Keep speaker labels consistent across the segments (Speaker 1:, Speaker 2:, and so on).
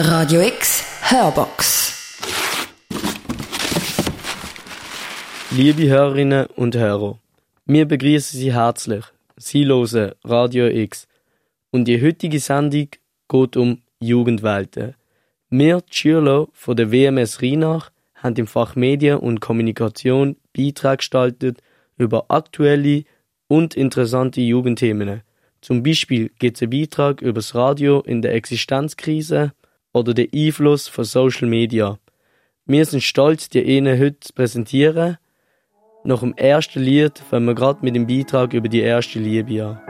Speaker 1: Radio X Hörbox.
Speaker 2: Liebe Hörerinnen und Hörer, wir begrüßen Sie herzlich. Sie hören Radio X. Und die heutige Sendung geht um Jugendwelten. Wir, die Schüler von der WMS Rheinach, haben im Fach Medien und Kommunikation Beiträge gestaltet über aktuelle und interessante Jugendthemen. Zum Beispiel gibt es einen Beitrag über das Radio in der Existenzkrise oder den Einfluss von Social Media. Wir sind stolz, dir Ihnen heute zu präsentieren. Nach dem ersten Lied fangen wir gerade mit dem Beitrag über die erste Liebe an.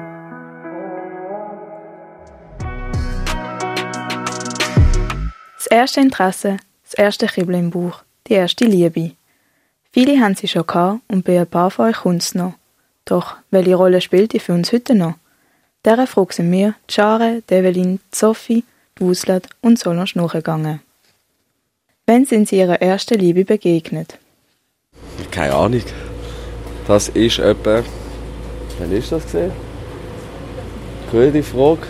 Speaker 3: Das erste Interesse, das erste Kribbeln im Bauch, die erste Liebe. Viele haben sie schon gehabt und bei ein paar von euch kommt es noch. Doch, welche Rolle spielt die für uns heute noch? Dieser Frage sind wir, Chare, Develin, Sophie, Wuslat und Solange nachgegangen. Wann sind sie ihrer ersten Liebe begegnet?
Speaker 4: Keine Ahnung. Das ist etwa. Wann ist das gesehen? Gute Frage.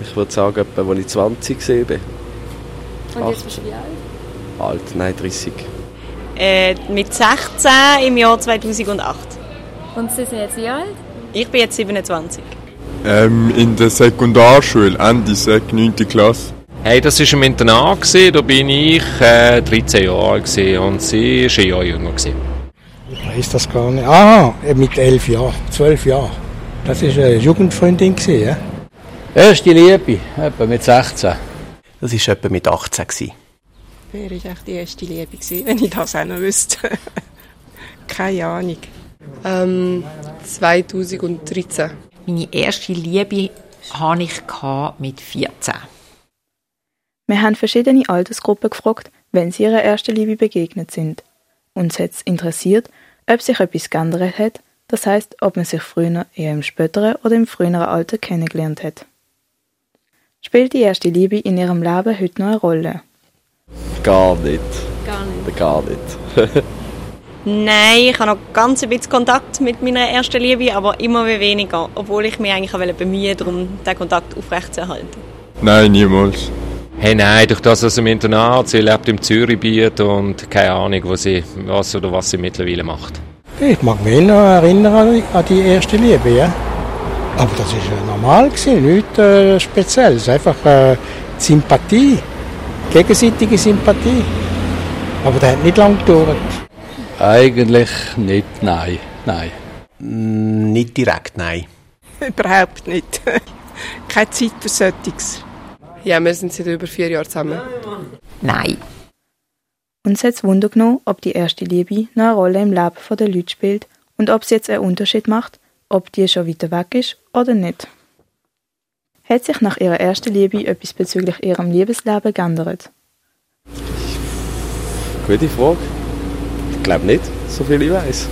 Speaker 4: Ich würde sagen, etwa, als ich 20 gesehen bin.
Speaker 5: Und jetzt bist du wie alt?
Speaker 4: Alt, nein, 30.
Speaker 6: Äh, mit 16 im Jahr 2008.
Speaker 5: Und Sie sind jetzt wie alt?
Speaker 6: Ich bin jetzt 27.
Speaker 7: Ähm, in der Sekundarschule, Ende Sek, 9. Klasse.
Speaker 8: Hey, das war im Internat, gewesen. da bin ich äh, 13 Jahre alt gewesen und sie war ein Jahr jünger. Gewesen.
Speaker 9: Ich weiß das gar nicht. Ah, mit 11 Jahren, 12 Jahren. Das war eine Jugendfreundin. Gewesen, ja?
Speaker 10: Erste Liebe, etwa mit 16.
Speaker 11: Das war etwa mit 18. Gewesen.
Speaker 12: Wer war echt die erste Liebe, gewesen, wenn ich das auch noch wüsste? Keine Ahnung.
Speaker 13: Ähm, 2013.
Speaker 14: Meine erste Liebe hatte ich mit 14.
Speaker 3: Wir haben verschiedene Altersgruppen gefragt, wenn sie ihrer ersten Liebe begegnet sind. Uns hat es interessiert, ob sich etwas geändert hat, das heißt, ob man sich früher eher im späteren oder im früheren Alter kennengelernt hat. Spielt die erste Liebe in ihrem Leben heute noch eine Rolle?
Speaker 4: Gar nicht.
Speaker 5: Gar nicht.
Speaker 4: Gar nicht.
Speaker 6: Nein, ich habe noch ganz ein bisschen Kontakt mit meiner ersten Liebe, aber immer weniger, obwohl ich mich eigentlich auch bemühen darum, den Kontakt aufrechtzuerhalten.
Speaker 7: Nein, niemals.
Speaker 8: Hey, nein, durch das, dass sie im Internat, sie lebt im Zürichbiet und keine Ahnung, wo sie, was oder was sie mittlerweile macht.
Speaker 9: Ich mag mich noch erinnern an die erste Liebe, ja. Aber das war normal, gewesen, nichts äh, Spezielles. Einfach äh, Sympathie, gegenseitige Sympathie. Aber das hat nicht lange gedauert.
Speaker 10: Eigentlich nicht, nein, nein.
Speaker 11: Mm, nicht direkt, nein.
Speaker 12: Überhaupt nicht. Keine Zeit für Solches.
Speaker 13: Ja, wir sind seit über vier Jahren zusammen.
Speaker 14: Nein.
Speaker 3: Uns hat es Wunder genommen, ob die erste Liebe noch eine Rolle im Leben der Leute spielt und ob es jetzt einen Unterschied macht, ob die schon weiter weg ist oder nicht. Hat sich nach ihrer ersten Liebe etwas bezüglich ihrem Liebesleben geändert?
Speaker 4: Gute Frage. Ich glaube nicht, so viel ich weiß.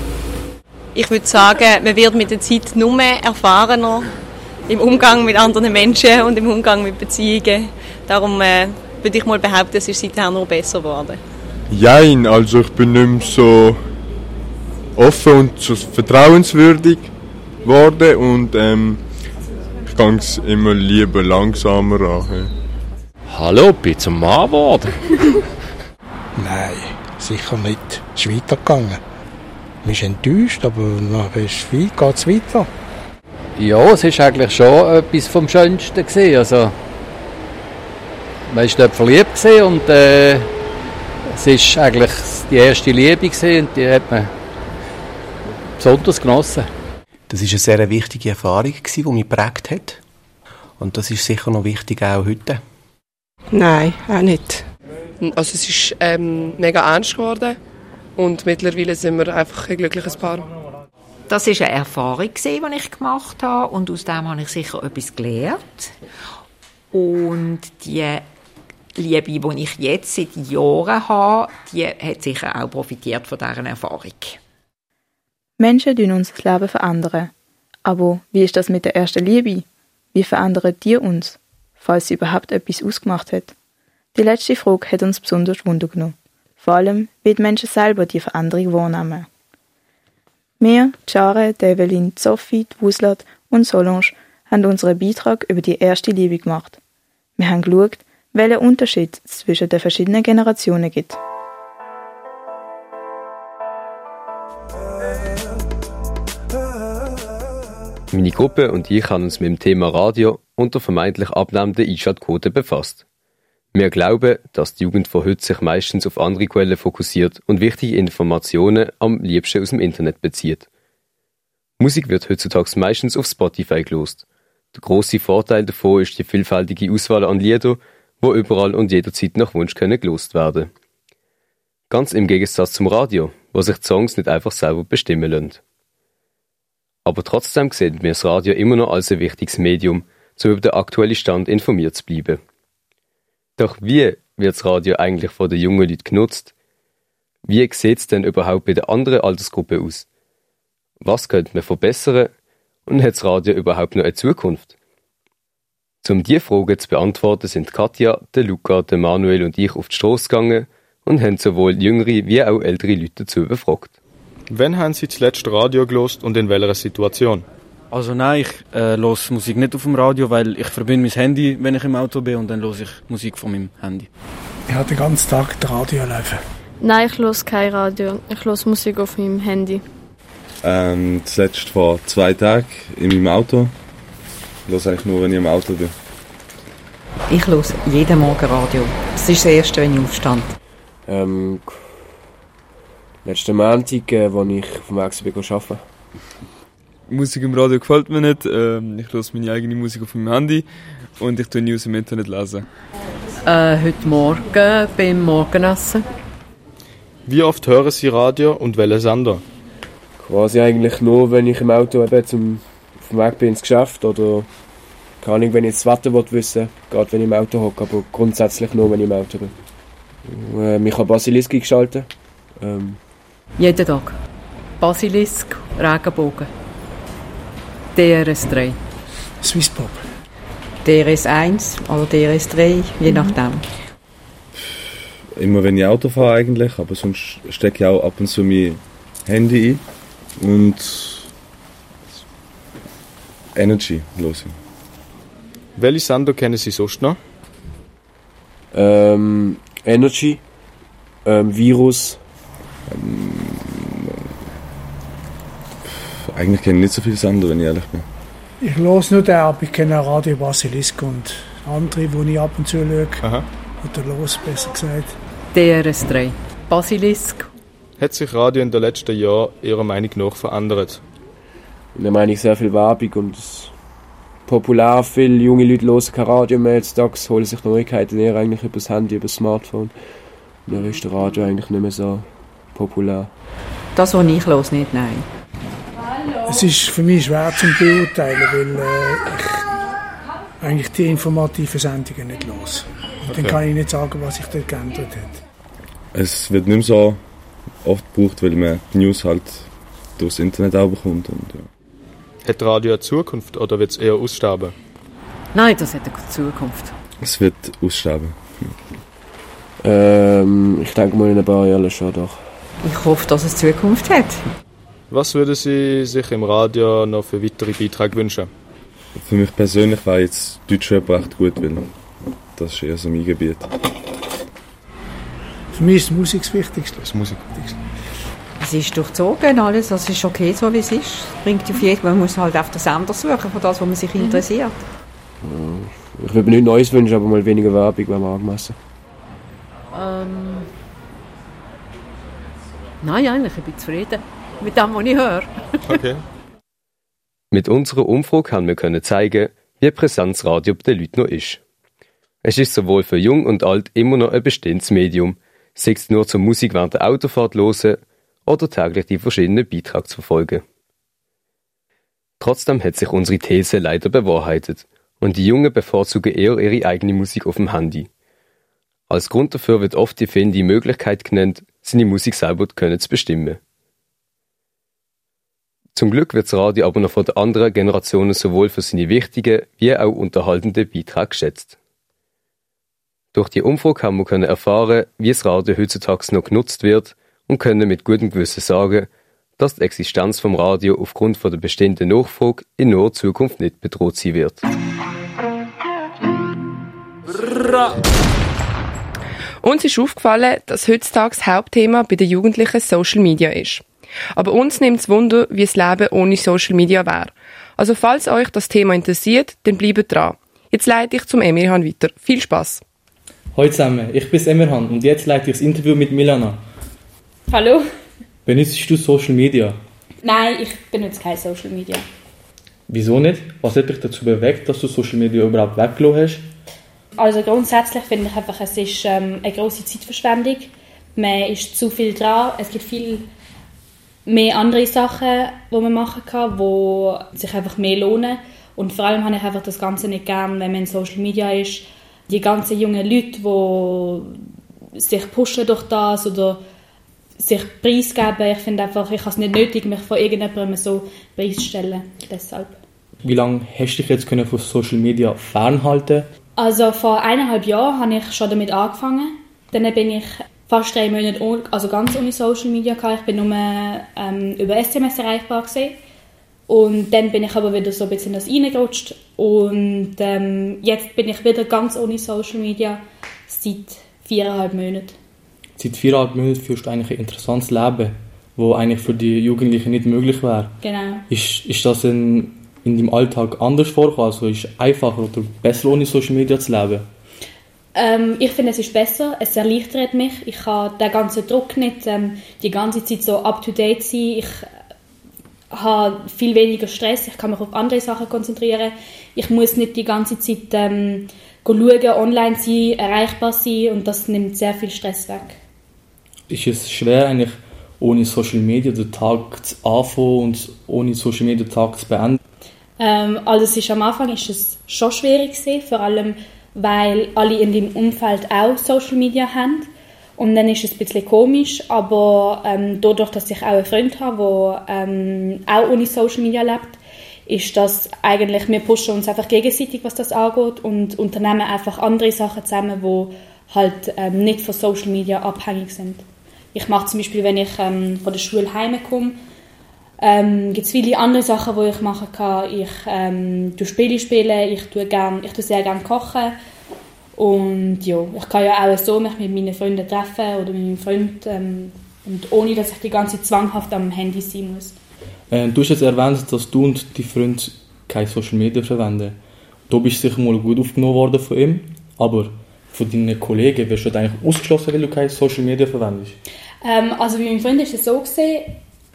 Speaker 6: Ich würde sagen, man wird mit der Zeit nur mehr erfahrener im Umgang mit anderen Menschen und im Umgang mit Beziehungen. Darum äh, würde ich mal behaupten, es ist seither nur besser geworden.
Speaker 7: Jein, also ich bin nicht mehr so offen und so vertrauenswürdig geworden und ähm, ich gehe es immer lieber langsamer an.
Speaker 8: Hallo, bin zum Mann geworden?
Speaker 9: Nein, sicher nicht. Es ist weitergegangen. Man ist enttäuscht, aber nachher geht es weiter.
Speaker 10: Ja, es ist eigentlich schon etwas vom Schönsten gewesen. Also, man war dort verliebt und äh, es ist eigentlich die erste Liebe gewesen und die hat man besonders genossen.
Speaker 11: Das ist eine sehr wichtige Erfahrung gewesen, die mich geprägt hat. Und das ist sicher noch wichtig auch heute.
Speaker 12: Nein, auch nicht.
Speaker 13: Also es ist ähm, mega ernst geworden und mittlerweile sind wir einfach ein glückliches Paar.
Speaker 14: Das war eine Erfahrung, die ich gemacht habe und aus dem habe ich sicher etwas gelernt. Und die Liebe, die ich jetzt seit Jahren habe, die hat sicher auch profitiert von dieser Erfahrung.
Speaker 3: Menschen tun uns das Leben verändern. Aber wie ist das mit der ersten Liebe? Wie verändern die uns, falls sie überhaupt etwas ausgemacht hat? Die letzte Frage hat uns besonders Wunder genommen. Vor allem, wie die Menschen selber die Veränderung wahrnehmen. Wir, Chare, Develin, Sophie, Wuslat und Solange haben unseren Beitrag über die erste Liebe gemacht. Wir haben geschaut, welchen Unterschied es zwischen den verschiedenen Generationen gibt.
Speaker 15: Meine Gruppe und ich haben uns mit dem Thema Radio und der vermeintlich abnehmenden Einschaltquote befasst. Wir glauben, dass die Jugend von heute sich meistens auf andere Quellen fokussiert und wichtige Informationen am liebsten aus dem Internet bezieht. Musik wird heutzutage meistens auf Spotify gelost. Der große Vorteil davon ist die vielfältige Auswahl an Liedern, wo überall und jederzeit nach Wunsch können gelost werden. Ganz im Gegensatz zum Radio, wo sich die Songs nicht einfach selber bestimmen lassen. Aber trotzdem sehen wir das Radio immer noch als ein wichtiges Medium, um über den aktuellen Stand informiert zu bleiben. Doch wie wird das Radio eigentlich von den jungen Leuten genutzt? Wie sieht es denn überhaupt bei den anderen Altersgruppen aus? Was könnte man verbessern? Und hat das Radio überhaupt noch eine Zukunft? Um diese Fragen zu beantworten, sind Katja, der Luca, der Manuel und ich auf die Straße gegangen und haben sowohl jüngere wie auch ältere Leute dazu befragt.
Speaker 16: Wann haben Sie zuletzt Radio gelost und in welcher Situation?
Speaker 17: Also nein, ich äh, Musik nicht auf dem Radio, weil ich verbinde mein Handy, wenn ich im Auto bin und dann höre ich Musik von meinem Handy.
Speaker 18: Ich habe den ganzen Tag das Radio laufen.
Speaker 5: Nein, ich höre kein Radio. Ich höre Musik auf meinem Handy.
Speaker 19: Ähm, zuletzt vor zwei Tagen in meinem Auto. Ich höre eigentlich nur, wenn ich im Auto bin.
Speaker 14: Ich höre jeden Morgen Radio. Das ist das Erste, wenn ich aufstand.
Speaker 20: Ähm, letzten Montag, äh, als ich auf dem Weg bin, arbeiten.
Speaker 21: Musik im Radio gefällt mir nicht. Ähm, ich höre meine eigene Musik auf meinem Handy und ich tue News im Internet lesen.
Speaker 22: Äh, heute Morgen beim Morgenessen.
Speaker 16: Wie oft hören Sie Radio und welchen Sender?
Speaker 20: Quasi eigentlich nur, wenn ich im Auto eben zum, auf dem Weg bin ins Geschäft oder keine Ahnung, wenn ich das Wetter will wissen gerade wenn ich im Auto hocke, aber grundsätzlich nur, wenn ich im Auto bin. Und, äh, ich habe Basiliski geschaltet. Ähm.
Speaker 22: Jeden Tag. Basilisk, Regenbogen. DRS3.
Speaker 18: Swisspop.
Speaker 22: DRS1 oder DRS3, je nachdem.
Speaker 19: Immer wenn ich Auto fahre eigentlich, aber sonst stecke ich auch ab und zu mein Handy ein und Energy los.
Speaker 16: Welche Sender kennen Sie sonst noch?
Speaker 20: Ähm, Energy, ähm, Virus. Ähm,
Speaker 19: eigentlich kenne ich nicht so viele Sender, wenn ich ehrlich bin.
Speaker 18: Ich los nur den, aber ich kenne Radio Basilisk und andere, die ich ab und zu schaue.
Speaker 16: Aha.
Speaker 18: Oder los, besser gesagt.
Speaker 22: DRS3. Basilisk.
Speaker 16: Hat sich Radio in den letzten Jahren Ihrer Meinung nach verändert?
Speaker 20: In der Meinung sehr viel Werbung und es populär. Viele junge Leute hören kein Radio mehr. Heutzutage holen sich Neuigkeiten eher eigentlich über das Handy, über das Smartphone. Und dann ist der Radio eigentlich nicht mehr so populär.
Speaker 22: Das, was ich los nicht, nein.
Speaker 18: Es ist für mich schwer zu beurteilen, weil äh, ich eigentlich die informativen Sendungen nicht los. Und
Speaker 19: Okay.
Speaker 18: dann kann ich nicht sagen, was sich dort geändert hat.
Speaker 19: Es wird nicht mehr so oft gebraucht, weil man die News halt durchs Internet auch bekommt. Und, ja.
Speaker 16: Hat Radio eine Zukunft oder wird es eher aussterben?
Speaker 22: Nein, das hat eine Zukunft.
Speaker 19: Es wird aussterben.
Speaker 20: Ähm, ich denke mal in ein paar Jahren schon doch.
Speaker 22: Ich hoffe, dass es Zukunft hat.
Speaker 16: Was würden Sie sich im Radio noch für weitere Beiträge wünschen?
Speaker 19: Für mich persönlich wäre jetzt Deutschrap recht gut, weil das ist eher so mein Gebiet.
Speaker 18: Für mich ist die Musik das Wichtigste.
Speaker 16: Das Musik.
Speaker 22: Es ist durchzogen alles, das ist okay so, wie es ist. Es bringt auf jeden Man muss halt auf den Sender suchen, von das, was man sich interessiert.
Speaker 20: Ich würde mir nichts Neues wünschen, aber mal weniger Werbung mir angemessen.
Speaker 22: Ähm, nein, eigentlich, ich bin zufrieden mit dem, was ich höre.
Speaker 16: Okay.
Speaker 15: Mit unserer Umfrage haben wir können zeigen, wie präsent das Radio bei den Leuten noch ist. Es ist sowohl für Jung und Alt immer noch ein bestehendes Medium, sei es nur zur Musik während der Autofahrt hören oder täglich die verschiedenen Beiträge zu verfolgen. Trotzdem hat sich unsere These leider bewahrheitet und die Jungen bevorzugen eher ihre eigene Musik auf dem Handy. Als Grund dafür wird oft die fehlende Möglichkeit genannt, seine Musik selber können zu bestimmen. Zum Glück wird das Radio aber noch von den anderen Generationen sowohl für seine wichtigen wie auch unterhaltenden Beiträge geschätzt. Durch die Umfrage haben wir können erfahren, wie das Radio heutzutage noch genutzt wird und können mit gutem Gewissen sagen, dass die Existenz vom Radio aufgrund von der bestehenden Nachfrage in naher Zukunft nicht bedroht sein wird.
Speaker 13: Uns ist aufgefallen, dass heutzutage das Hauptthema bei den Jugendlichen Social Media ist. Aber uns nimmt es Wunder, wie das Leben ohne Social Media wäre. Also falls euch das Thema interessiert, dann bleibt dran. Jetzt leite ich zum Emirhan weiter. Viel Spaß.
Speaker 23: Hallo zusammen, ich bin Emirhan und jetzt leite ich das Interview mit Milana.
Speaker 24: Hallo?
Speaker 23: Benutzt du Social Media?
Speaker 24: Nein, ich benutze kein Social Media.
Speaker 23: Wieso nicht? Was hat dich dazu bewegt, dass du Social Media überhaupt weggelassen hast?
Speaker 24: Also grundsätzlich finde ich einfach, es ist ähm, eine große Zeitverschwendung. Man ist zu viel dran. Es gibt viel mehr andere Sachen, die man machen kann, die sich einfach mehr lohnen. Und vor allem habe ich einfach das Ganze nicht gern, wenn man in Social Media ist. Die ganzen jungen Leute, die sich pushen durch das oder sich preisgeben. Ich finde einfach, ich habe es nicht nötig, mich von irgendjemandem so preiszustellen. Deshalb.
Speaker 23: Wie lange hast du dich jetzt können von Social Media fernhalten?
Speaker 24: Also vor eineinhalb Jahren habe ich schon damit angefangen. Dann bin ich fast drei Monate ohne, also ganz ohne Social Media gehabt. Ich bin nur ähm, über SMS erreichbar gewesen. Und dann bin ich aber wieder so ein bisschen in das reingerutscht. Und ähm, jetzt bin ich wieder ganz ohne Social Media seit viereinhalb Monaten.
Speaker 23: Seit viereinhalb Monaten führst du eigentlich ein interessantes Leben, wo eigentlich für die Jugendlichen nicht möglich wäre.
Speaker 24: Genau.
Speaker 23: Ist, ist das in, in deinem Alltag anders vorgekommen? Also ist es einfacher oder besser ohne Social Media zu leben?
Speaker 24: Ähm, ich finde, es ist besser. Es erleichtert mich. Ich habe den ganzen Druck nicht, ähm, die ganze Zeit so up-to-date sein. Ich habe viel weniger Stress. Ich kann mich auf andere Sachen konzentrieren. Ich muss nicht die ganze Zeit ähm, schauen, online sein, erreichbar sein und das nimmt sehr viel Stress weg.
Speaker 23: Ist es schwer, eigentlich ohne Social Media den Tag zu anfangen und ohne Social Media den Tag zu beenden?
Speaker 24: Ähm, also es ist, am Anfang ist es schon schwierig gewesen, vor allem weil alle in deinem Umfeld auch Social Media haben. Und dann ist es ein bisschen komisch, aber ähm, dadurch, dass ich auch einen Freund habe, der ähm, auch ohne Social Media lebt, ist das eigentlich, wir pushen uns einfach gegenseitig, was das angeht und unternehmen einfach andere Sachen zusammen, die halt ähm, nicht von Social Media abhängig sind. Ich mache zum Beispiel, wenn ich ähm, von der Schule heimkomme, ähm, gibt es viele andere Sachen, die ich machen kann. Ich ähm, tue Spiele spielen, ich tue, gern, ich tue sehr gerne kochen und ja, ich kann ja auch so mich mit meinen Freunden treffen oder mit meinem Freund ähm, und ohne, dass ich die ganze Zeit zwanghaft am Handy sein muss.
Speaker 23: Äh, du hast jetzt erwähnt, dass du und dein Freund keine Social Media verwenden. Du bist sicher mal gut aufgenommen worden von ihm, aber von deinen Kollegen wirst du eigentlich ausgeschlossen, weil du keine Social Media verwendest?
Speaker 24: Ähm, also bei meinem Freund ist es so gesehen,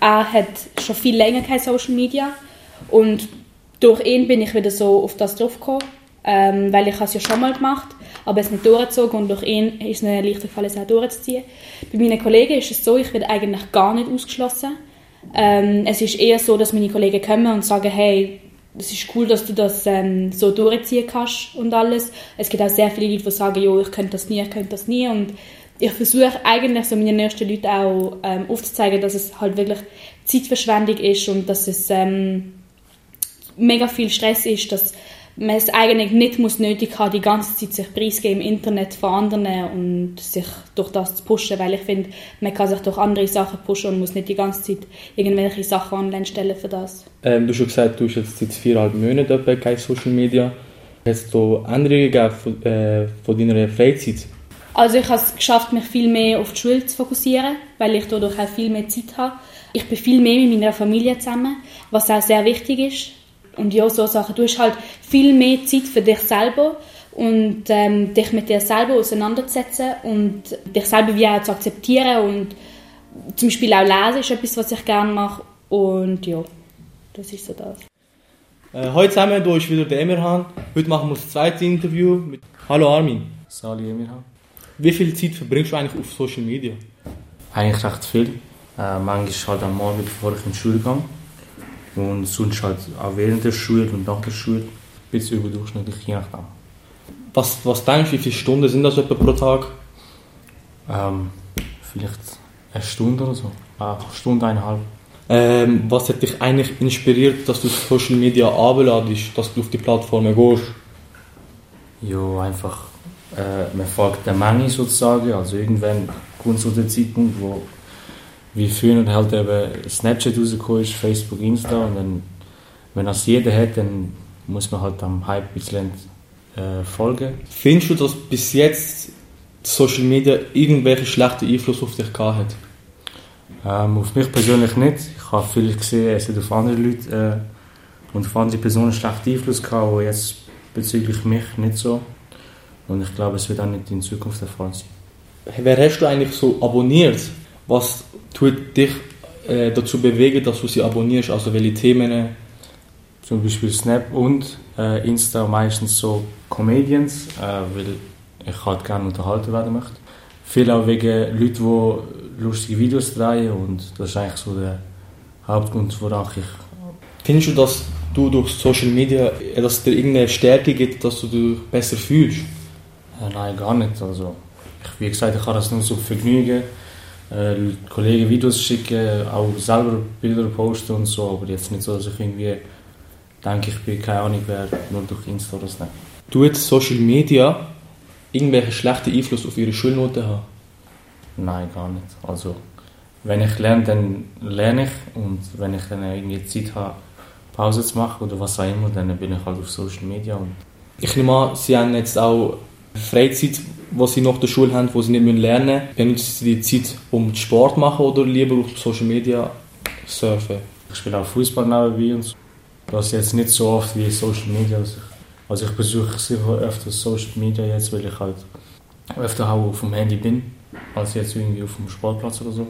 Speaker 24: er hat schon viel länger keine Social Media und durch ihn bin ich wieder so auf das draufgekommen, ähm, weil ich es ja schon mal gemacht aber es nicht durchgezogen und durch ihn ist es mir leichter gefallen, es auch durchzuziehen. Bei meinen Kollegen ist es so, ich werde eigentlich gar nicht ausgeschlossen. Ähm, es ist eher so, dass meine Kollegen kommen und sagen, hey, es ist cool, dass du das ähm, so durchziehen kannst und alles. Es gibt auch sehr viele Leute, die sagen, jo, ich könnte das nie, ich könnte das nie und ich versuche eigentlich so meinen nächsten Leuten auch ähm, aufzuzeigen, dass es halt wirklich Zeitverschwendung ist und dass es ähm, mega viel Stress ist, dass man es eigentlich nicht muss nötig haben, die ganze Zeit sich preisgeben im Internet von anderen und sich durch das zu pushen, weil ich finde, man kann sich durch andere Sachen pushen und muss nicht die ganze Zeit irgendwelche Sachen online stellen für das.
Speaker 23: Ähm, du hast schon gesagt, du hast jetzt seit viereinhalb Monaten keine Social Media. Hast du Änderungen gegeben von, äh, von deiner Freizeit?
Speaker 24: Also ich habe es geschafft, mich viel mehr auf die Schule zu fokussieren, weil ich dadurch auch viel mehr Zeit habe. Ich bin viel mehr mit meiner Familie zusammen, was auch sehr wichtig ist und ja, so Sachen. Du hast halt viel mehr Zeit für dich selber und ähm, dich mit dir selber auseinanderzusetzen und dich selber wie auch zu akzeptieren und zum Beispiel auch lesen ist etwas, was ich gerne mache und ja, das ist so das.
Speaker 23: Äh, heute zusammen, hier ist wieder der Emirhan. Heute machen wir das zweite Interview mit Hallo Armin.
Speaker 25: Sali Emirhan.
Speaker 23: Wie viel Zeit verbringst du eigentlich auf Social Media?
Speaker 25: Eigentlich recht viel. Äh, manchmal halt am Morgen, bevor ich in die Schule gehe und sonst halt auch während der Schule und nach der Schule bis überdurchschnittlich, je nachdem.
Speaker 23: Was, was denkst du, wie viele Stunden sind das etwa pro Tag?
Speaker 25: Ähm, vielleicht eine Stunde oder so. Eine Stunde, eineinhalb.
Speaker 23: Ähm, was hat dich eigentlich inspiriert, dass du Social Media abladest, dass du auf die Plattformen gehst?
Speaker 25: Ja, einfach, äh, man folgt der Menge sozusagen. Also irgendwann kommt so der Zeitpunkt, wo wie früher halt eben Snapchat rausgekommen ist, Facebook, Insta und dann, wenn das jeder hat, dann muss man halt am Hype ein bisschen äh, folgen.
Speaker 23: Findest du, dass bis jetzt Social Media irgendwelchen schlechten Einfluss auf dich gehabt hat?
Speaker 25: Ähm, auf mich persönlich nicht. Ich habe viel gesehen, es hat auf andere Leute äh, und auf andere Personen schlechten Einfluss gehabt, aber jetzt bezüglich mich nicht so. Und ich glaube, es wird auch nicht in Zukunft der Fall sein.
Speaker 23: Wer hast du eigentlich so abonniert? Was tut dich äh, dazu bewegen, dass du sie abonnierst? Also welche Themen?
Speaker 25: Zum Beispiel Snap und äh, Insta meistens so Comedians, äh, weil ich halt gerne unterhalten werden möchte. Viel auch wegen Leuten, die lustige Videos drehen und das ist eigentlich so der Hauptgrund, woran ich...
Speaker 23: Findest du, dass du durch Social Media, äh, dass es dir irgendeine Stärke gibt, dass du dich besser fühlst?
Speaker 25: Ja, nein, gar nicht. Also, ich, wie gesagt, ich habe das nur so Vergnügen. Äh, Kollegen Videos schicken, auch selber Bilder posten und so, aber jetzt nicht so, dass ich irgendwie denke, ich bin keine Ahnung wer, nur durch Insta oder Snap.
Speaker 23: Tut Social Media irgendwelche schlechten Einfluss auf ihre Schulnoten haben?
Speaker 25: Nein, gar nicht. Also, wenn ich lerne, dann lerne ich und wenn ich dann irgendwie Zeit habe, Pause zu machen oder was auch immer, dann bin ich halt auf Social Media. Und
Speaker 23: ich nehme an, Sie haben jetzt auch Freizeit, die Sie nach der Schule haben, wo Sie nicht lernen müssen. Benutzen Sie die Zeit, um Sport zu machen oder lieber auf Social Media surfen?
Speaker 25: Ich spiele auch Fußball nebenbei und so. Das jetzt nicht so oft wie Social Media. Also ich, also ich besuche sicher öfter Social Media jetzt, weil ich halt öfter auch auf dem Handy bin, als jetzt irgendwie auf dem Sportplatz oder so.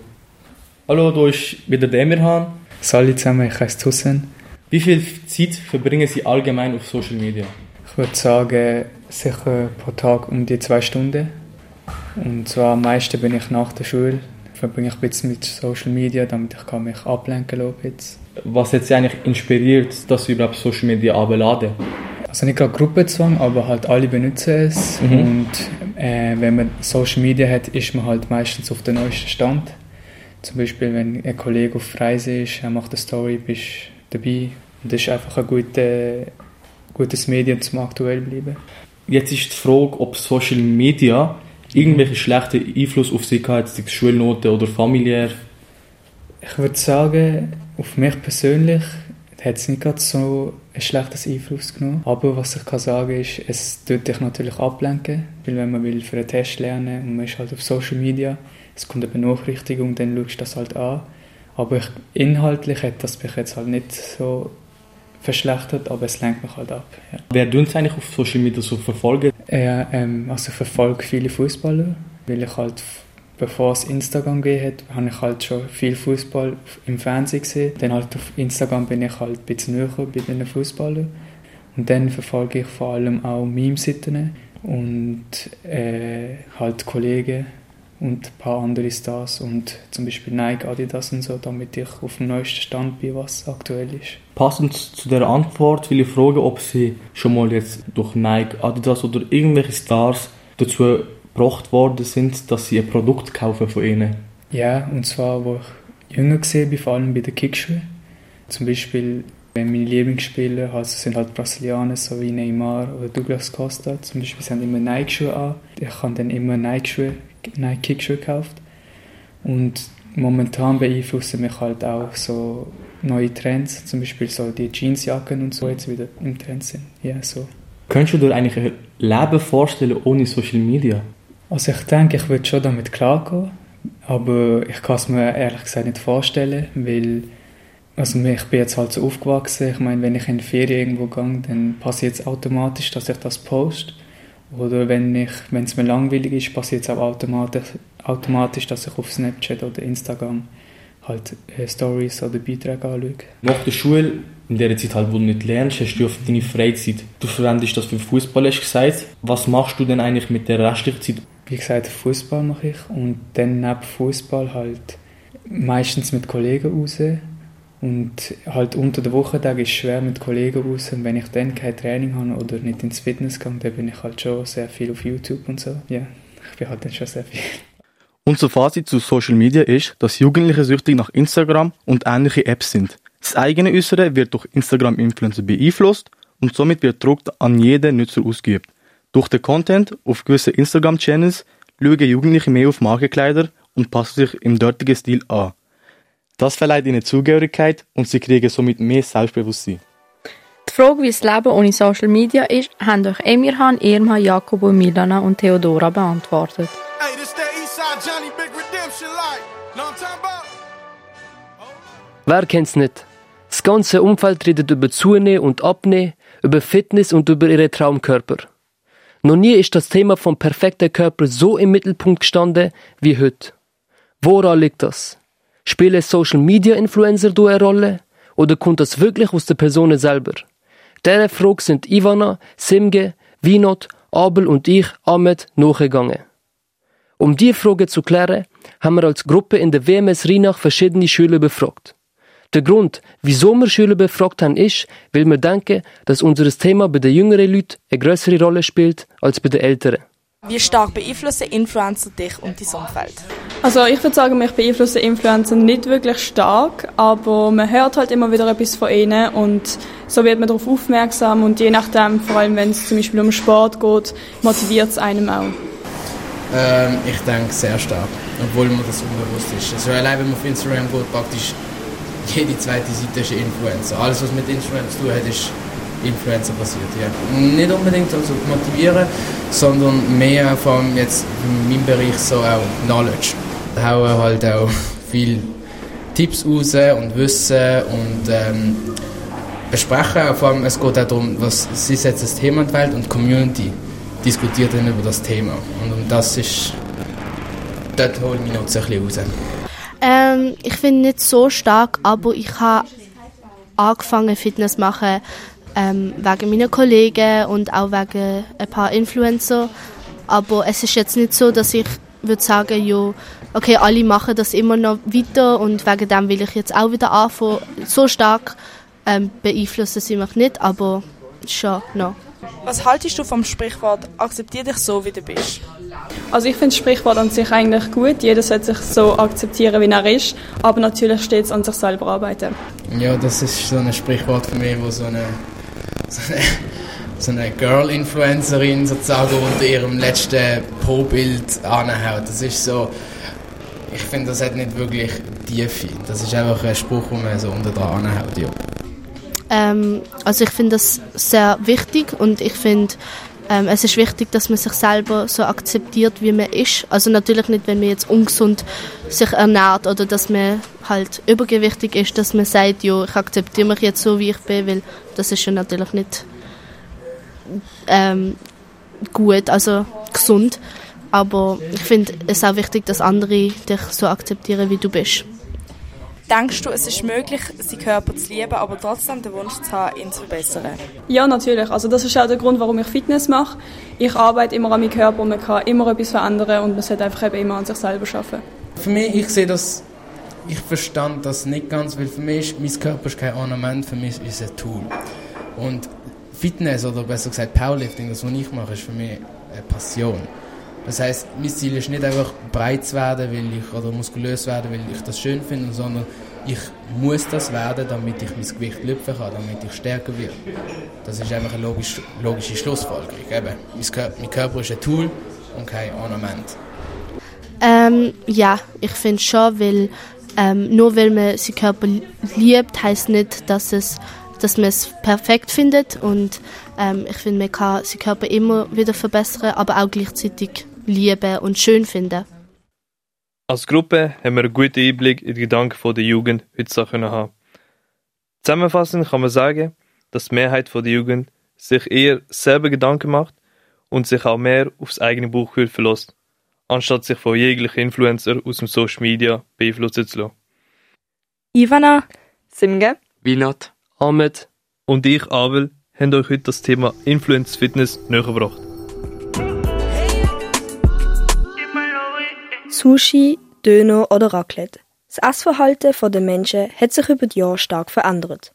Speaker 23: Hallo, da ist wieder der Emirhan.
Speaker 26: Salut zusammen, ich heiße Tussen.
Speaker 23: Wie viel Zeit verbringen Sie allgemein auf Social Media?
Speaker 26: Ich würde sagen, sicher pro Tag um die zwei Stunden. Und zwar am meisten bin ich nach der Schule. Verbringe ich ein bisschen mit Social Media, damit ich kann mich ablenken kann.
Speaker 23: Was hat Sie eigentlich inspiriert, dass Sie überhaupt Social Media abladen?
Speaker 26: Also nicht gerade Gruppenzwang, aber halt alle benutzen es. Mhm. Und äh, wenn man Social Media hat, ist man halt meistens auf dem neuesten Stand. Zum Beispiel, wenn ein Kollege auf Reise ist, er macht eine Story, bist dabei. Und das ist einfach ein guter, gutes Medium zum aktuell bleiben.
Speaker 23: Jetzt ist die Frage, ob Social Media irgendwelche schlechten Einfluss auf sie hat, sei Schulnoten oder familiär.
Speaker 26: Ich würde sagen, auf mich persönlich hat es nicht gerade so ein schlechtes Einfluss genommen. Aber was ich kann sagen ist, es tut dich natürlich ablenken, weil wenn man will für einen Test lernen und man ist halt auf Social Media, es kommt eine Benachrichtigung, dann schaust du das halt an. Aber ich, inhaltlich hat das mich jetzt halt nicht so verschlechtert, aber es lenkt mich halt ab. Ja.
Speaker 23: Wer tut es eigentlich auf Social Media so verfolgen?
Speaker 26: Ja, ähm, also ich verfolge viele Fußballer, weil ich halt bevor es Instagram gegeben hat, habe ich halt schon viel Fußball im Fernsehen gesehen. Dann halt auf Instagram bin ich halt ein bisschen näher bei den Fußballern. Und dann verfolge ich vor allem auch Meme-Seiten und äh, halt Kollegen und ein paar andere Stars und zum Beispiel Nike, Adidas und so, damit ich auf dem neuesten Stand bin, was aktuell ist.
Speaker 23: Passend zu der Antwort will ich fragen, ob Sie schon mal jetzt durch Nike, Adidas oder irgendwelche Stars dazu gebracht worden sind, dass Sie ein Produkt kaufen von ihnen.
Speaker 26: Ja, und zwar, wo ich jünger war, vor allem bei den Kickschuhen. Zum Beispiel, wenn meine Lieblingsspieler also sind halt Brasilianer, so wie Neymar oder Douglas Costa, zum Beispiel, sie haben immer Nike-Schuhe an. Ich habe dann immer Nike-Schuhe Nike Kickschuhe gekauft. Und momentan beeinflussen mich halt auch so neue Trends, zum Beispiel so die Jeansjacken und so jetzt wieder im Trend sind. Ja, so.
Speaker 23: Könntest du dir eigentlich ein Leben vorstellen ohne Social Media?
Speaker 26: Also ich denke, ich würde schon damit klarkommen, aber ich kann es mir ehrlich gesagt nicht vorstellen, weil also ich bin jetzt halt so aufgewachsen, ich meine, wenn ich in die Ferien irgendwo gehe, dann passiert es automatisch, dass ich das poste. Oder wenn ich, wenn es mir langweilig ist, passiert es auch automatisch, automatisch, dass ich auf Snapchat oder Instagram halt äh, Stories oder Beiträge anschaue.
Speaker 23: Nach der Schule, in der Zeit halt, wo du nicht lernst, hast du auf deine Freizeit. Du verwendest das für Fußball, hast du gesagt. Was machst du denn eigentlich mit der restlichen Zeit?
Speaker 26: Wie gesagt, Fußball mache ich und dann neben Fußball halt meistens mit Kollegen raus und halt unter der Woche ist es schwer mit Kollegen raus. Und wenn ich dann kein Training habe oder nicht ins Fitness gehe, dann bin ich halt schon sehr viel auf YouTube und so. Ja, ich bin halt dann schon sehr viel.
Speaker 23: Unser Fazit zu Social Media ist, dass Jugendliche süchtig nach Instagram und ähnliche Apps sind. Das eigene Äußere wird durch Instagram-Influencer beeinflusst und somit wird Druck an jeden Nutzer ausgeübt. Durch den Content auf gewissen Instagram-Channels schauen Jugendliche mehr auf Markenkleider und passen sich im dortigen Stil an. Das verleiht ihnen Zugehörigkeit und sie kriegen somit mehr Selbstbewusstsein.
Speaker 27: Die
Speaker 3: Frage, wie das Leben ohne Social Media ist, haben euch Emirhan, Irma, Jakobo, Milana und Theodora beantwortet.
Speaker 27: Hey, Johnny about?
Speaker 28: Wer kennt's nicht? Das ganze Umfeld redet über Zunehmen und Abnehmen, über Fitness und über ihre Traumkörper. Noch nie ist das Thema vom perfekten Körper so im Mittelpunkt gestanden wie heute. Woran liegt das? Spielen Social Media Influencer da eine Rolle? Oder kommt das wirklich aus der Person selber? Dieser Frage sind Ivana, Simge, Vinot, Abel und ich, Ahmed, nachgegangen. Um diese Frage zu klären, haben wir als Gruppe in der WMS Rheinach verschiedene Schüler befragt. Der Grund, wieso wir Schüler befragt haben, ist, weil wir denken, dass unser Thema bei den jüngeren Leuten eine größere Rolle spielt als bei den älteren.
Speaker 29: Wie stark beeinflussen Influencer dich und dein Umfeld?
Speaker 5: Also ich würde sagen, mich beeinflussen Influencer nicht wirklich stark, aber man hört halt immer wieder etwas von ihnen und so wird man darauf aufmerksam und je nachdem, vor allem wenn es zum Beispiel um Sport geht, motiviert es einem auch.
Speaker 30: Ähm, ich denke sehr stark, obwohl mir das unbewusst ist. Also allein wenn man auf Instagram geht, praktisch jede zweite Seite ist ein Influencer. Alles was mit Instagram zu tun hat, ist Influencer basiert. Ja. Nicht unbedingt also motivieren, sondern mehr allem jetzt in meinem Bereich so auch Knowledge. Da hauen halt auch viel Tipps raus und Wissen und ähm, besprechen. Vor allem es geht auch darum, was sie setzt das Thema in die Welt und die Community diskutiert dann über das Thema. Und, und das ist, dort hole ich mich noch ein bisschen raus.
Speaker 31: Ähm, ich finde nicht so stark, aber ich habe angefangen Fitness zu machen ähm, wegen meiner Kollegen und auch wegen ein paar Influencer. Aber es ist jetzt nicht so, dass ich würde sagen, ja, okay, alle machen das immer noch weiter und wegen dem will ich jetzt auch wieder anfangen. So stark ähm, beeinflussen sie mich nicht, aber schon noch.
Speaker 29: Was haltest du vom Sprichwort akzeptier dich so, wie du bist?
Speaker 5: Also ich finde das Sprichwort an sich eigentlich gut. Jeder sollte sich so akzeptieren, wie er ist. Aber natürlich steht es an sich selber arbeiten.
Speaker 30: Ja, das ist so ein Sprichwort für mich, wo so eine, so eine, so eine Girl-Influencerin sozusagen unter ihrem letzten Po-Bild anhaut. Das ist so, ich finde, das hat nicht wirklich Tiefe. Das ist einfach ein Spruch, den man so unter dran anhaut. Ja.
Speaker 31: Ähm, also ich finde das sehr wichtig und ich finde, ähm, es ist wichtig, dass man sich selber so akzeptiert, wie man ist. Also natürlich nicht, wenn man jetzt ungesund sich ernährt oder dass man halt übergewichtig ist, dass man sagt, ja, ich akzeptiere mich jetzt so, wie ich bin, weil das ist ja natürlich nicht ähm, gut, also gesund. Aber ich finde es auch wichtig, dass andere dich so akzeptieren, wie du bist.
Speaker 29: Denkst du, es ist möglich, seinen Körper zu lieben, aber trotzdem den Wunsch zu haben, ihn zu verbessern?
Speaker 5: Ja, natürlich. Also das ist auch der Grund, warum ich Fitness mache. Ich arbeite immer an meinem Körper und man kann immer etwas verändern und man sollte einfach eben immer an sich selber arbeiten.
Speaker 30: Für mich, ich sehe das, ich verstand das nicht ganz, weil für mich, mein Körper ist kein Ornament, für mich ist es ein Tool. Und Fitness oder besser gesagt Powerlifting, das was ich mache, ist für mich eine Passion. Das heißt, mein Ziel ist nicht einfach breit zu werden, weil ich oder muskulös werden, weil ich das schön finde, sondern ich muss das werden, damit ich mein Gewicht lüpfen kann, damit ich stärker werde. Das ist einfach eine logische, logische Schlussfolgerung. Eben, mein, Körper, mein Körper ist ein Tool und kein Ornament.
Speaker 31: Ähm, ja, ich finde schon, weil ähm, nur weil man seinen Körper liebt, heißt nicht, dass es dass man es perfekt findet und ähm, ich finde, man kann seinen Körper immer wieder verbessern, aber auch gleichzeitig lieben und schön finden.
Speaker 32: Als Gruppe haben wir einen guten Einblick in die Gedanken der Jugend heutzutage haben. Zusammenfassend kann man sagen, dass die Mehrheit der Jugend sich eher selber Gedanken macht und sich auch mehr aufs eigene Bauchgefühl verlässt, anstatt sich von jeglichen Influencer aus dem Social Media beeinflussen zu lassen.
Speaker 13: Ivana, Simge,
Speaker 28: Vinat,
Speaker 32: Ahmed und ich, Abel, haben euch heute das Thema Influence Fitness nähergebracht.
Speaker 3: Sushi, Döner oder Raclette. Das Essverhalten der Menschen hat sich über die Jahre stark verändert.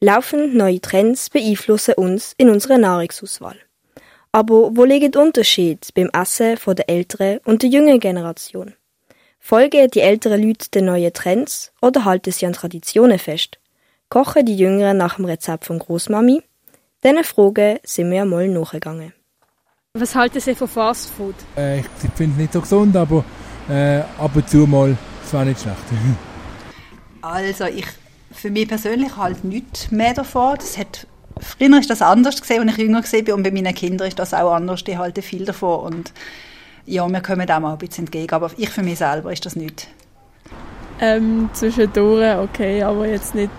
Speaker 3: Laufend neue Trends beeinflussen uns in unserer Nahrungsauswahl. Aber wo liegt der Unterschied beim Essen von der älteren und der jüngeren Generation? Folgen die älteren Leute den neuen Trends oder halten sie an Traditionen fest? Kochen die Jüngeren nach dem Rezept von Großmami? Diesen Fragen sind wir einmal nachgegangen.
Speaker 33: Was halten Sie von Fast Food?
Speaker 34: Äh, ich finde es nicht so gesund, aber äh, ab und zu mal, das war nicht schlecht.
Speaker 22: Also ich, für mich persönlich halt nichts mehr davon. Das hat
Speaker 35: früher war das anders gesehen, als ich jünger war und bei meinen Kindern ist das auch anders. Die halten viel davon und ja, wir kommen dem auch ein bisschen entgegen, aber ich für mich selber ist das nicht.
Speaker 5: Ähm, zwischendurch okay, aber jetzt nicht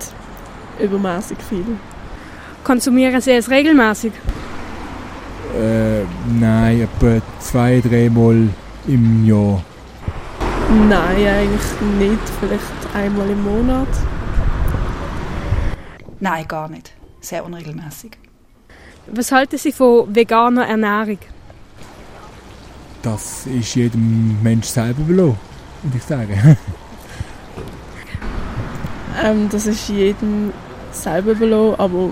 Speaker 5: übermäßig viel.
Speaker 33: Konsumieren Sie es regelmäßig?
Speaker 34: Äh, nein, etwa zwei, dreimal im Jahr.
Speaker 5: Nein, eigentlich nicht. Vielleicht einmal im Monat.
Speaker 35: Nein, gar nicht. Sehr unregelmäßig.
Speaker 33: Was halten Sie von veganer Ernährung?
Speaker 34: Das ist jedem Mensch selber überlassen, würde ich sagen.
Speaker 5: ähm, das ist jedem selber überlassen, aber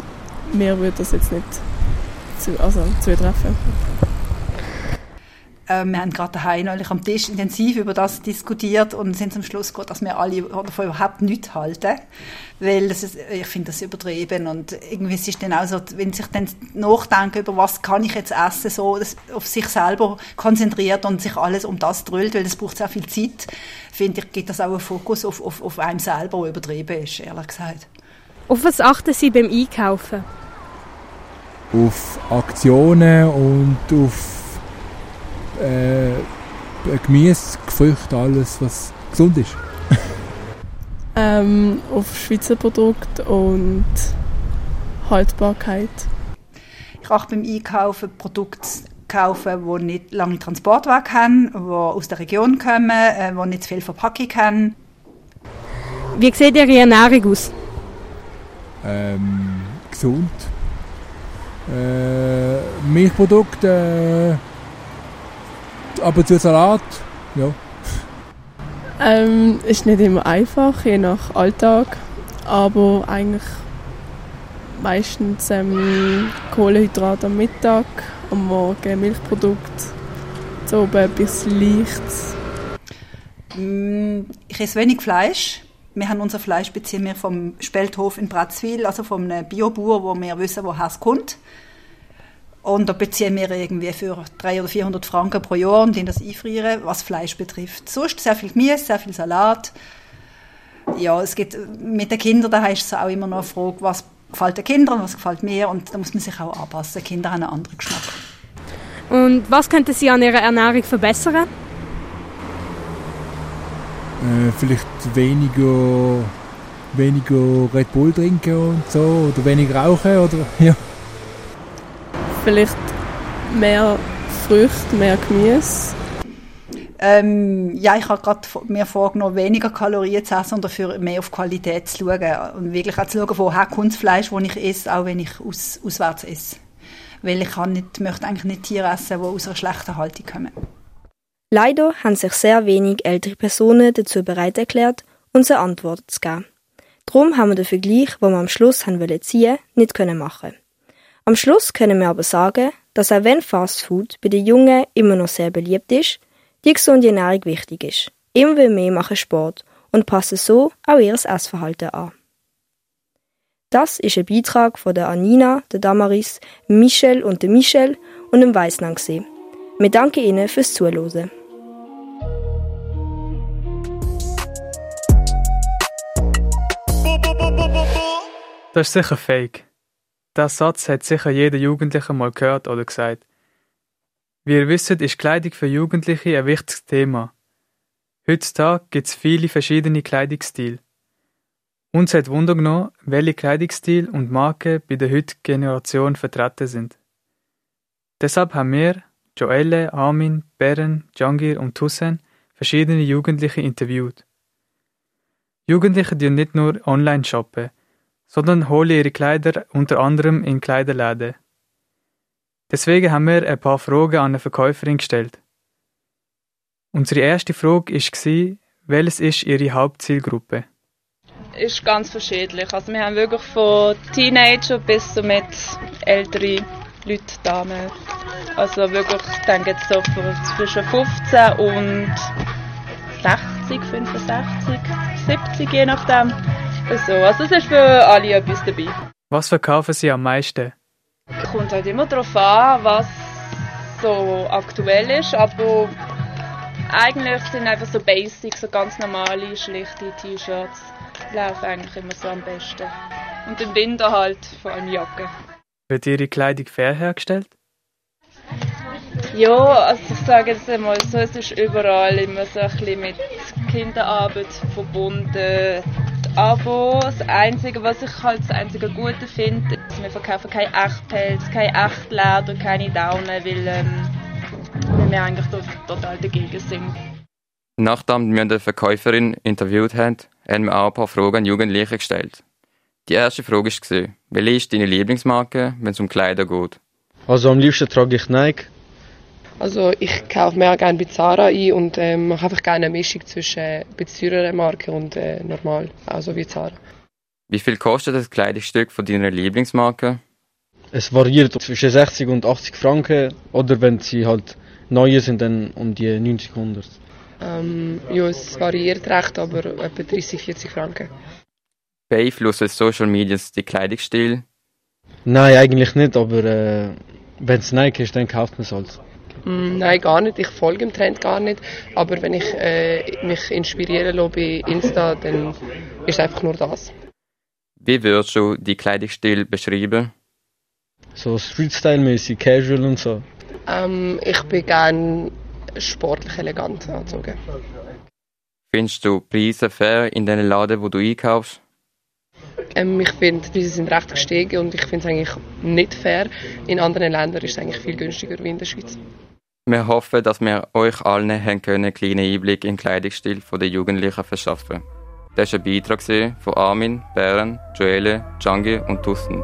Speaker 5: mir würde das jetzt nicht zu, also, zutreffen.
Speaker 35: Äh, wir haben gerade daheim neulich am Tisch intensiv über das diskutiert und sind zum Schluss gekommen, dass wir alle davon überhaupt nichts halten. Weil das ist, ich finde das übertrieben und irgendwie ist es dann auch so, wenn sich dann nachdenken über was kann ich jetzt essen, so das auf sich selber konzentriert und sich alles um das drüllt, weil das braucht sehr viel Zeit, finde ich, gibt das auch einen Fokus auf, auf, auf einem selber, der übertrieben ist, ehrlich gesagt.
Speaker 33: Auf was achten Sie beim Einkaufen?
Speaker 34: Auf Aktionen und auf äh, Gemüse, Früchte, alles, was gesund ist.
Speaker 5: ähm, auf Schweizer Produkte und Haltbarkeit.
Speaker 35: Ich achte beim Einkaufen Produkte kaufen, die nicht lange Transportwege haben, die aus der Region kommen, äh, die nicht zu viel Verpackung haben.
Speaker 33: Wie sieht Ihre Ernährung aus?
Speaker 34: Ähm, gesund. Äh, Milchprodukte, äh, ab und zu Salat, ja.
Speaker 5: Ähm, ist nicht immer einfach, je nach Alltag, aber eigentlich meistens ähm, Kohlenhydrate am Mittag, am Morgen Milchprodukte, so oben etwas Leichtes.
Speaker 35: Mm, ich esse wenig Fleisch. Wir haben unser Fleisch beziehen wir vom Spelthof in Bratzwil, also vom Biobauer, wo wir wissen, woher es kommt. Und da beziehen wir irgendwie für 300 oder 400 Franken pro Jahr und das einfrieren, was Fleisch betrifft. Sonst sehr viel Gemüse, sehr viel Salat. Ja, es gibt, mit den Kindern, da ist es auch immer noch eine Frage, was gefällt den Kindern, was gefällt mir und da muss man sich auch anpassen. Die Kinder haben einen anderen Geschmack.
Speaker 33: Und was könnten Sie an Ihrer Ernährung verbessern?
Speaker 34: Äh, vielleicht weniger, weniger Red Bull trinken und so oder weniger rauchen oder ja
Speaker 5: vielleicht mehr Früchte, mehr Gemüse?
Speaker 35: Ähm, ja, ich habe gerade mir vorgenommen, weniger Kalorien zu essen und dafür mehr auf Qualität zu schauen. Und wirklich auch zu schauen, woher kommt das Fleisch, das ich esse, auch wenn ich aus, auswärts esse. Weil ich kann nicht, möchte eigentlich nicht Tiere essen, die aus einer schlechten Haltung kommen.
Speaker 36: Leider haben sich sehr wenig ältere Personen dazu bereit erklärt, unsere Antwort zu geben. Darum haben wir den Vergleich, den wir am Schluss haben ziehen nicht können machen am Schluss können wir aber sagen, dass auch wenn Fast Food bei den Jungen immer noch sehr beliebt ist, die gesunde Ernährung wichtig ist. Immer mehr machen Sport und passen so auch ihr Essverhalten an. Das ist ein Beitrag von der Anina, der Damaris, Michel und der Michel und dem Weisnang. Wir danken Ihnen fürs Zuhören.
Speaker 26: Das ist sicher fake. Das Satz hat sicher jeder Jugendliche mal gehört oder gesagt. Wie ihr wisst, ist Kleidung für Jugendliche ein wichtiges Thema. Heutzutage gibt es viele verschiedene Kleidungsstile. Uns hat Wunder genommen, welche Kleidungsstil und Marken bei der heutigen Generation vertreten sind. Deshalb haben wir, Joelle, Armin, Beren, Jangir und Tussen, verschiedene Jugendliche interviewt. Jugendliche die nicht nur online shoppen, sondern hole ihre Kleider unter anderem in Kleiderläden. Deswegen haben wir ein paar Fragen an eine Verkäuferin gestellt. Unsere erste Frage war, welches ist Ihre Hauptzielgruppe?
Speaker 37: Ist ganz verschiedentlich. Also wir haben wirklich von Teenager bis zu mit älteren Leuten, Damen. Also wirklich, ich denke jetzt so zwischen 15 und 60, 65, 70, je nachdem. So, also es ist für alle etwas dabei.
Speaker 26: Was verkaufen Sie am meisten?
Speaker 37: Kommt halt immer darauf an, was so aktuell ist, aber eigentlich sind einfach so Basics, so ganz normale, schlichte T-Shirts laufen eigentlich immer so am besten. Und im Winter halt vor allem Jacken.
Speaker 26: Wird Ihre Kleidung fair hergestellt?
Speaker 37: Ja, also ich sage jetzt einmal so, es ist überall immer so ein bisschen mit Kinderarbeit verbunden. Aber das Einzige, was ich halt das einzige Gute finde, ist, wir verkaufen kein Echtpelz, kein Echtleder, keine Daunen, weil, ähm, weil wir eigentlich total dagegen sind.
Speaker 38: Nachdem wir die Verkäuferin interviewt haben, haben wir auch ein paar Fragen an Jugendliche gestellt. Die erste Frage war, welche ist deine Lieblingsmarke, wenn es um Kleider geht?
Speaker 39: Also am liebsten trage ich Nike.
Speaker 13: Also ich kaufe mehr gerne bei Zara ein und äh, mache einfach gerne eine Mischung zwischen äh, teurer Marke und äh, normal, also wie Zara.
Speaker 38: Wie viel kostet das Kleidungsstück von deiner Lieblingsmarke?
Speaker 39: Es variiert zwischen 60 und 80 Franken oder wenn sie halt neue sind, dann um die 90, 100.
Speaker 13: Ähm, ja, es variiert recht, aber etwa 30, 40 Franken.
Speaker 38: Beeinflussen Social Media den Kleidungsstil?
Speaker 39: Nein, eigentlich nicht, aber äh, wenn es Nike ist, dann kauft man es halt.
Speaker 13: Mm, nein, gar nicht. Ich folge dem Trend gar nicht. Aber wenn ich äh, mich inspirieren lasse bei Insta, dann ist es einfach nur das.
Speaker 38: Wie würdest du die Kleidungsstil beschreiben?
Speaker 39: So Street-Style-mäßig, casual und so.
Speaker 13: Ähm, ich bin gerne sportlich elegant angezogen.
Speaker 38: Findest du Preise fair in den Laden, wo du einkaufst?
Speaker 13: Ähm, ich finde, die Preise sind recht gestiegen und ich finde es eigentlich nicht fair. In anderen Ländern ist es eigentlich viel günstiger wie in der Schweiz.
Speaker 38: Wir hoffen, dass wir euch allen haben können, einen kleinen Einblick in den Kleidungsstil der Jugendlichen verschaffen. Das war ein Beitrag von Armin, Bären, Joelle, Djangi und Tussen.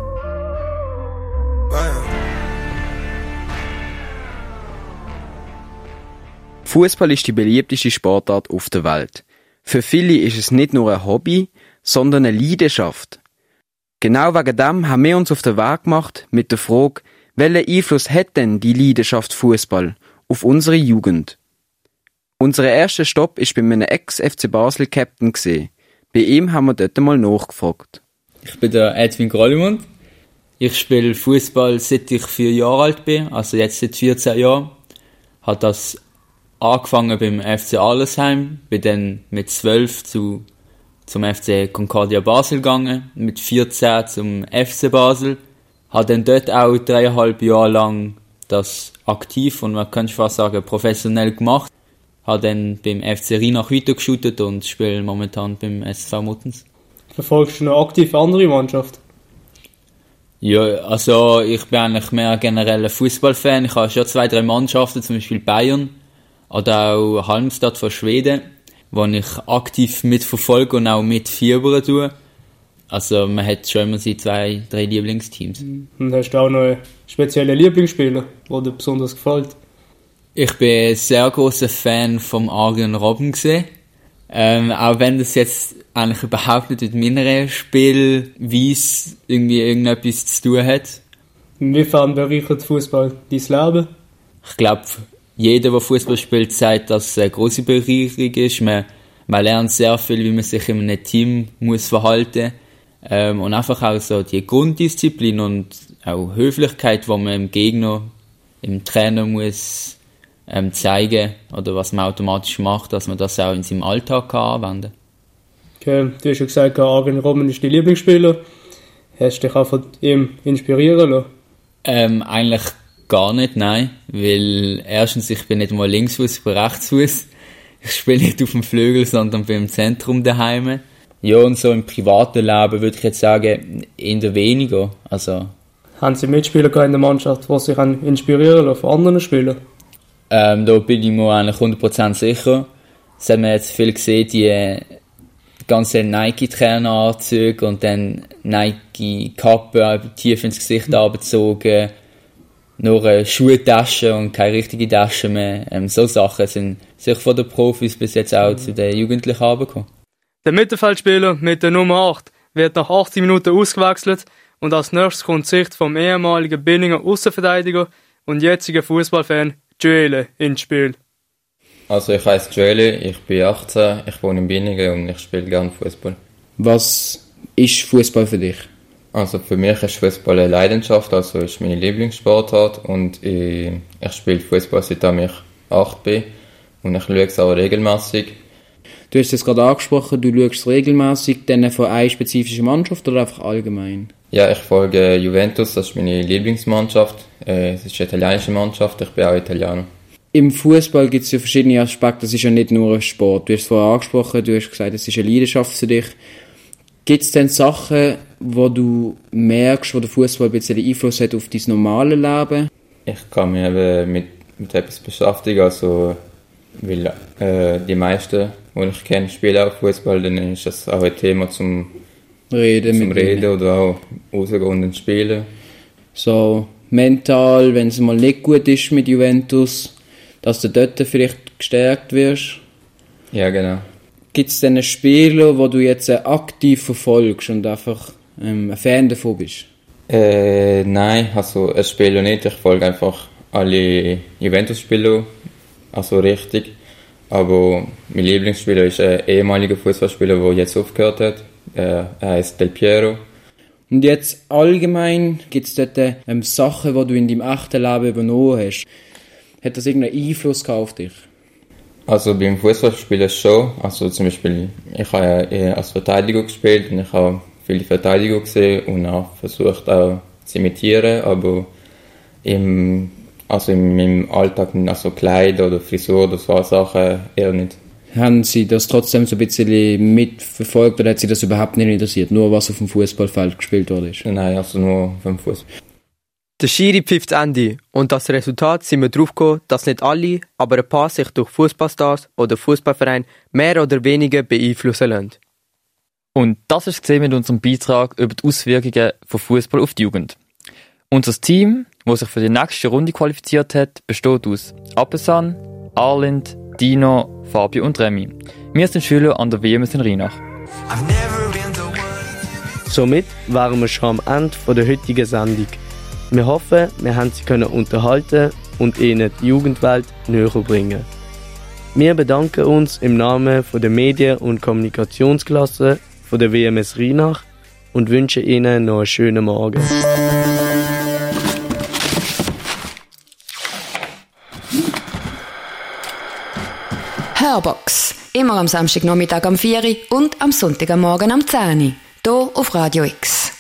Speaker 40: Fußball ist die beliebteste Sportart auf der Welt. Für viele ist es nicht nur ein Hobby, sondern eine Leidenschaft. Genau wegen dem haben wir uns auf den Weg gemacht mit der Frage, welchen Einfluss hat denn die Leidenschaft Fußball auf unsere Jugend? Unser erster Stopp ist bei einem Ex-FC Basel Captain gesehen. Bei ihm haben wir dort mal nachgefragt.
Speaker 41: Ich bin der Edwin Grollimund. Ich spiele Fußball seit ich vier Jahre alt bin, also jetzt seit 14 Jahren. Hat das angefangen beim FC Allesheim, bin dann mit 12 zu, zum FC Concordia Basel gegangen, mit 14 zum FC Basel, habe dann dort auch dreieinhalb Jahre lang das aktiv und man könnte fast sagen professionell gemacht. Habe dann beim FC Rheinach weitergeschootet und spiele momentan beim SV Muttens.
Speaker 42: Verfolgst du noch aktiv andere Mannschaft?
Speaker 41: Ja, also ich bin eigentlich mehr generell ein Fußballfan. Ich habe schon zwei, drei Mannschaften, zum Beispiel Bayern oder auch Halmstad von Schweden, wo ich aktiv mitverfolge und auch mitfiebern tue. Also man hat schon immer seine zwei, drei Lieblingsteams.
Speaker 42: Und hast du auch noch einen speziellen Lieblingsspieler, der dir besonders gefällt?
Speaker 41: Ich bin ein sehr großer Fan vom Arjen Robben gesehen. Ähm, auch wenn das jetzt eigentlich überhaupt nicht mit meiner Spielweise irgendwie irgendetwas zu tun hat.
Speaker 42: Inwiefern bereichert Fußball dein Leben?
Speaker 41: Ich glaube, jeder, der Fußball spielt, sagt, dass es eine große Bereicherung ist. Man, man lernt sehr viel, wie man sich in einem Team muss verhalten ähm, und einfach auch so die Grunddisziplin und auch Höflichkeit, die man im Gegner, im Trainer muss ähm, zeigen oder was man automatisch macht, dass man das auch in seinem Alltag kann anwenden
Speaker 42: kann. Okay, du hast ja gesagt, Arjen Robben ist dein Lieblingsspieler. Hast du dich auch von ihm inspirieren lassen?
Speaker 41: Ähm, eigentlich gar nicht, nein. Weil erstens, ich bin nicht mal Linksfuß, ich bin Rechtsfuß. Ich spiele nicht auf dem Flügel, sondern bin im Zentrum daheim. Ja, und so im privaten Leben würde ich jetzt sagen, eher weniger. Also,
Speaker 42: Haben Sie Mitspieler in der Mannschaft, die sich inspirieren lassen von anderen Spielern?
Speaker 41: Ähm, da bin ich mir eigentlich 100% sicher. Das haben wir jetzt viel gesehen, die ganzen Nike-Traineranzüge und dann Nike-Kappe tief ins Gesicht abgezogen, nur eine Schuhtasche und keine richtige Tasche mehr. Ähm, so Sachen sind sich von den Profis bis jetzt auch zu den Jugendlichen abgekommen.
Speaker 42: Der Mittelfeldspieler mit der Nummer 8 wird nach 80 Minuten ausgewechselt und als nächstes kommt Sicht vom ehemaligen Binninger Außenverteidiger und jetzigen Fußballfan Joele ins Spiel.
Speaker 38: Also ich heiße Joele, ich bin 18, ich wohne in Binningen und ich spiele gerne Fußball.
Speaker 40: Was ist Fußball für dich?
Speaker 38: Also für mich ist Fußball eine Leidenschaft, also ist meine Lieblingssportart und ich, ich spiele Fußball seit ich 8 bin und ich schaue es auch regelmäßig.
Speaker 40: Du hast es gerade angesprochen, du schaust regelmäßig dann von einer spezifischen Mannschaft oder einfach allgemein?
Speaker 38: Ja, ich folge Juventus, das ist meine Lieblingsmannschaft. Äh, es ist eine italienische Mannschaft, ich bin auch Italiener.
Speaker 40: Im Fußball gibt es ja verschiedene Aspekte, das ist ja nicht nur ein Sport. Du hast es vorher angesprochen, du hast gesagt, es ist eine Leidenschaft für dich. Gibt es denn Sachen, wo du merkst, wo der Fußball ein bisschen Einfluss hat auf dein normale Leben?
Speaker 38: Ich kann mich eben mit, mit etwas beschäftigen, also weil äh, die meisten, die ich kenne, spielen auch Fußball, dann ist das auch ein Thema zum
Speaker 40: Reden,
Speaker 38: zum Reden oder auch rausgehen und spielen.
Speaker 40: So mental, wenn es mal nicht gut ist mit Juventus, dass du dort vielleicht gestärkt wirst.
Speaker 38: Ja, genau.
Speaker 40: Gibt es denn Spieler, wo du jetzt äh, aktiv verfolgst und einfach ähm, ein Fan davon bist?
Speaker 38: Äh, nein, also ein Spieler nicht. Ich folge einfach alle Juventus-Spieler, also richtig. Aber mein Lieblingsspieler ist ein ehemaliger Fußballspieler, der jetzt aufgehört hat. Äh, er heißt Del Piero.
Speaker 40: Und jetzt allgemein gibt es dort ähm, Sachen, die du in deinem echten Leben übernommen hast. Hat das irgendeinen Einfluss auf dich?
Speaker 38: Also beim Fußballspielen schon. Also zum Beispiel, ich habe ja als Verteidiger gespielt und ich habe viele Verteidiger gesehen und auch versucht auch zu imitieren, aber im, also in meinem Alltag, also Kleider oder Frisur oder so Sachen eher nicht.
Speaker 40: Haben Sie das trotzdem so ein bisschen mitverfolgt oder hat Sie das überhaupt nicht interessiert? Nur was auf dem Fußballfeld gespielt wurde?
Speaker 38: Nein, also nur vom Fußball.
Speaker 43: Der Schiri pfifft Ende und das Resultat sind wir drauf gekommen, dass nicht alle, aber ein paar sich durch Fußballstars oder Fußballverein mehr oder weniger beeinflussen lassen.
Speaker 44: Und das ist gesehen mit unserem Beitrag über die Auswirkungen von Fußball auf die Jugend. Unser Team, das sich für die nächste Runde qualifiziert hat, besteht aus Appesan, Arlind, Dino, Fabio und Remy. Wir sind Schüler an der WMS in Rheinach.
Speaker 45: Somit waren wir schon am Ende der heutigen Sendung. Wir hoffen, wir haben Sie können unterhalten und Ihnen die Jugendwelt näher bringen. Wir bedanken uns im Namen von der Medien- und Kommunikationsklasse von der WMS Rheinach und wünschen Ihnen noch einen schönen Morgen.
Speaker 46: Hörbox. Immer am Samstagnachmittag am 4 Uhr und am Sonntagmorgen am 10 Uhr. Hier auf Radio X.